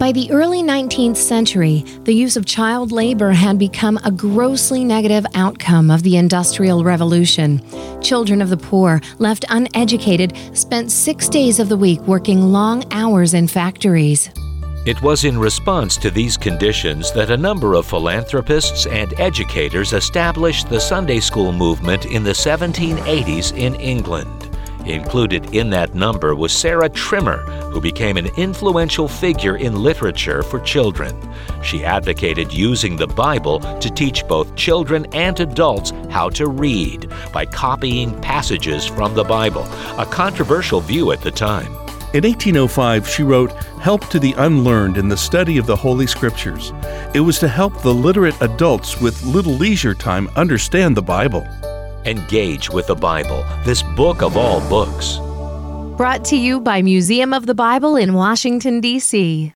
By the early 19th century, the use of child labor had become a grossly negative outcome of the Industrial Revolution. Children of the poor, left uneducated, spent six days of the week working long hours in factories. It was in response to these conditions that a number of philanthropists and educators established the Sunday school movement in the 1780s in England. Included in that number was Sarah Trimmer, who became an influential figure in literature for children. She advocated using the Bible to teach both children and adults how to read by copying passages from the Bible, a controversial view at the time. In 1805, she wrote Help to the Unlearned in the Study of the Holy Scriptures. It was to help the literate adults with little leisure time understand the Bible. Engage with the Bible, this book of all books. Brought to you by Museum of the Bible in Washington, D.C.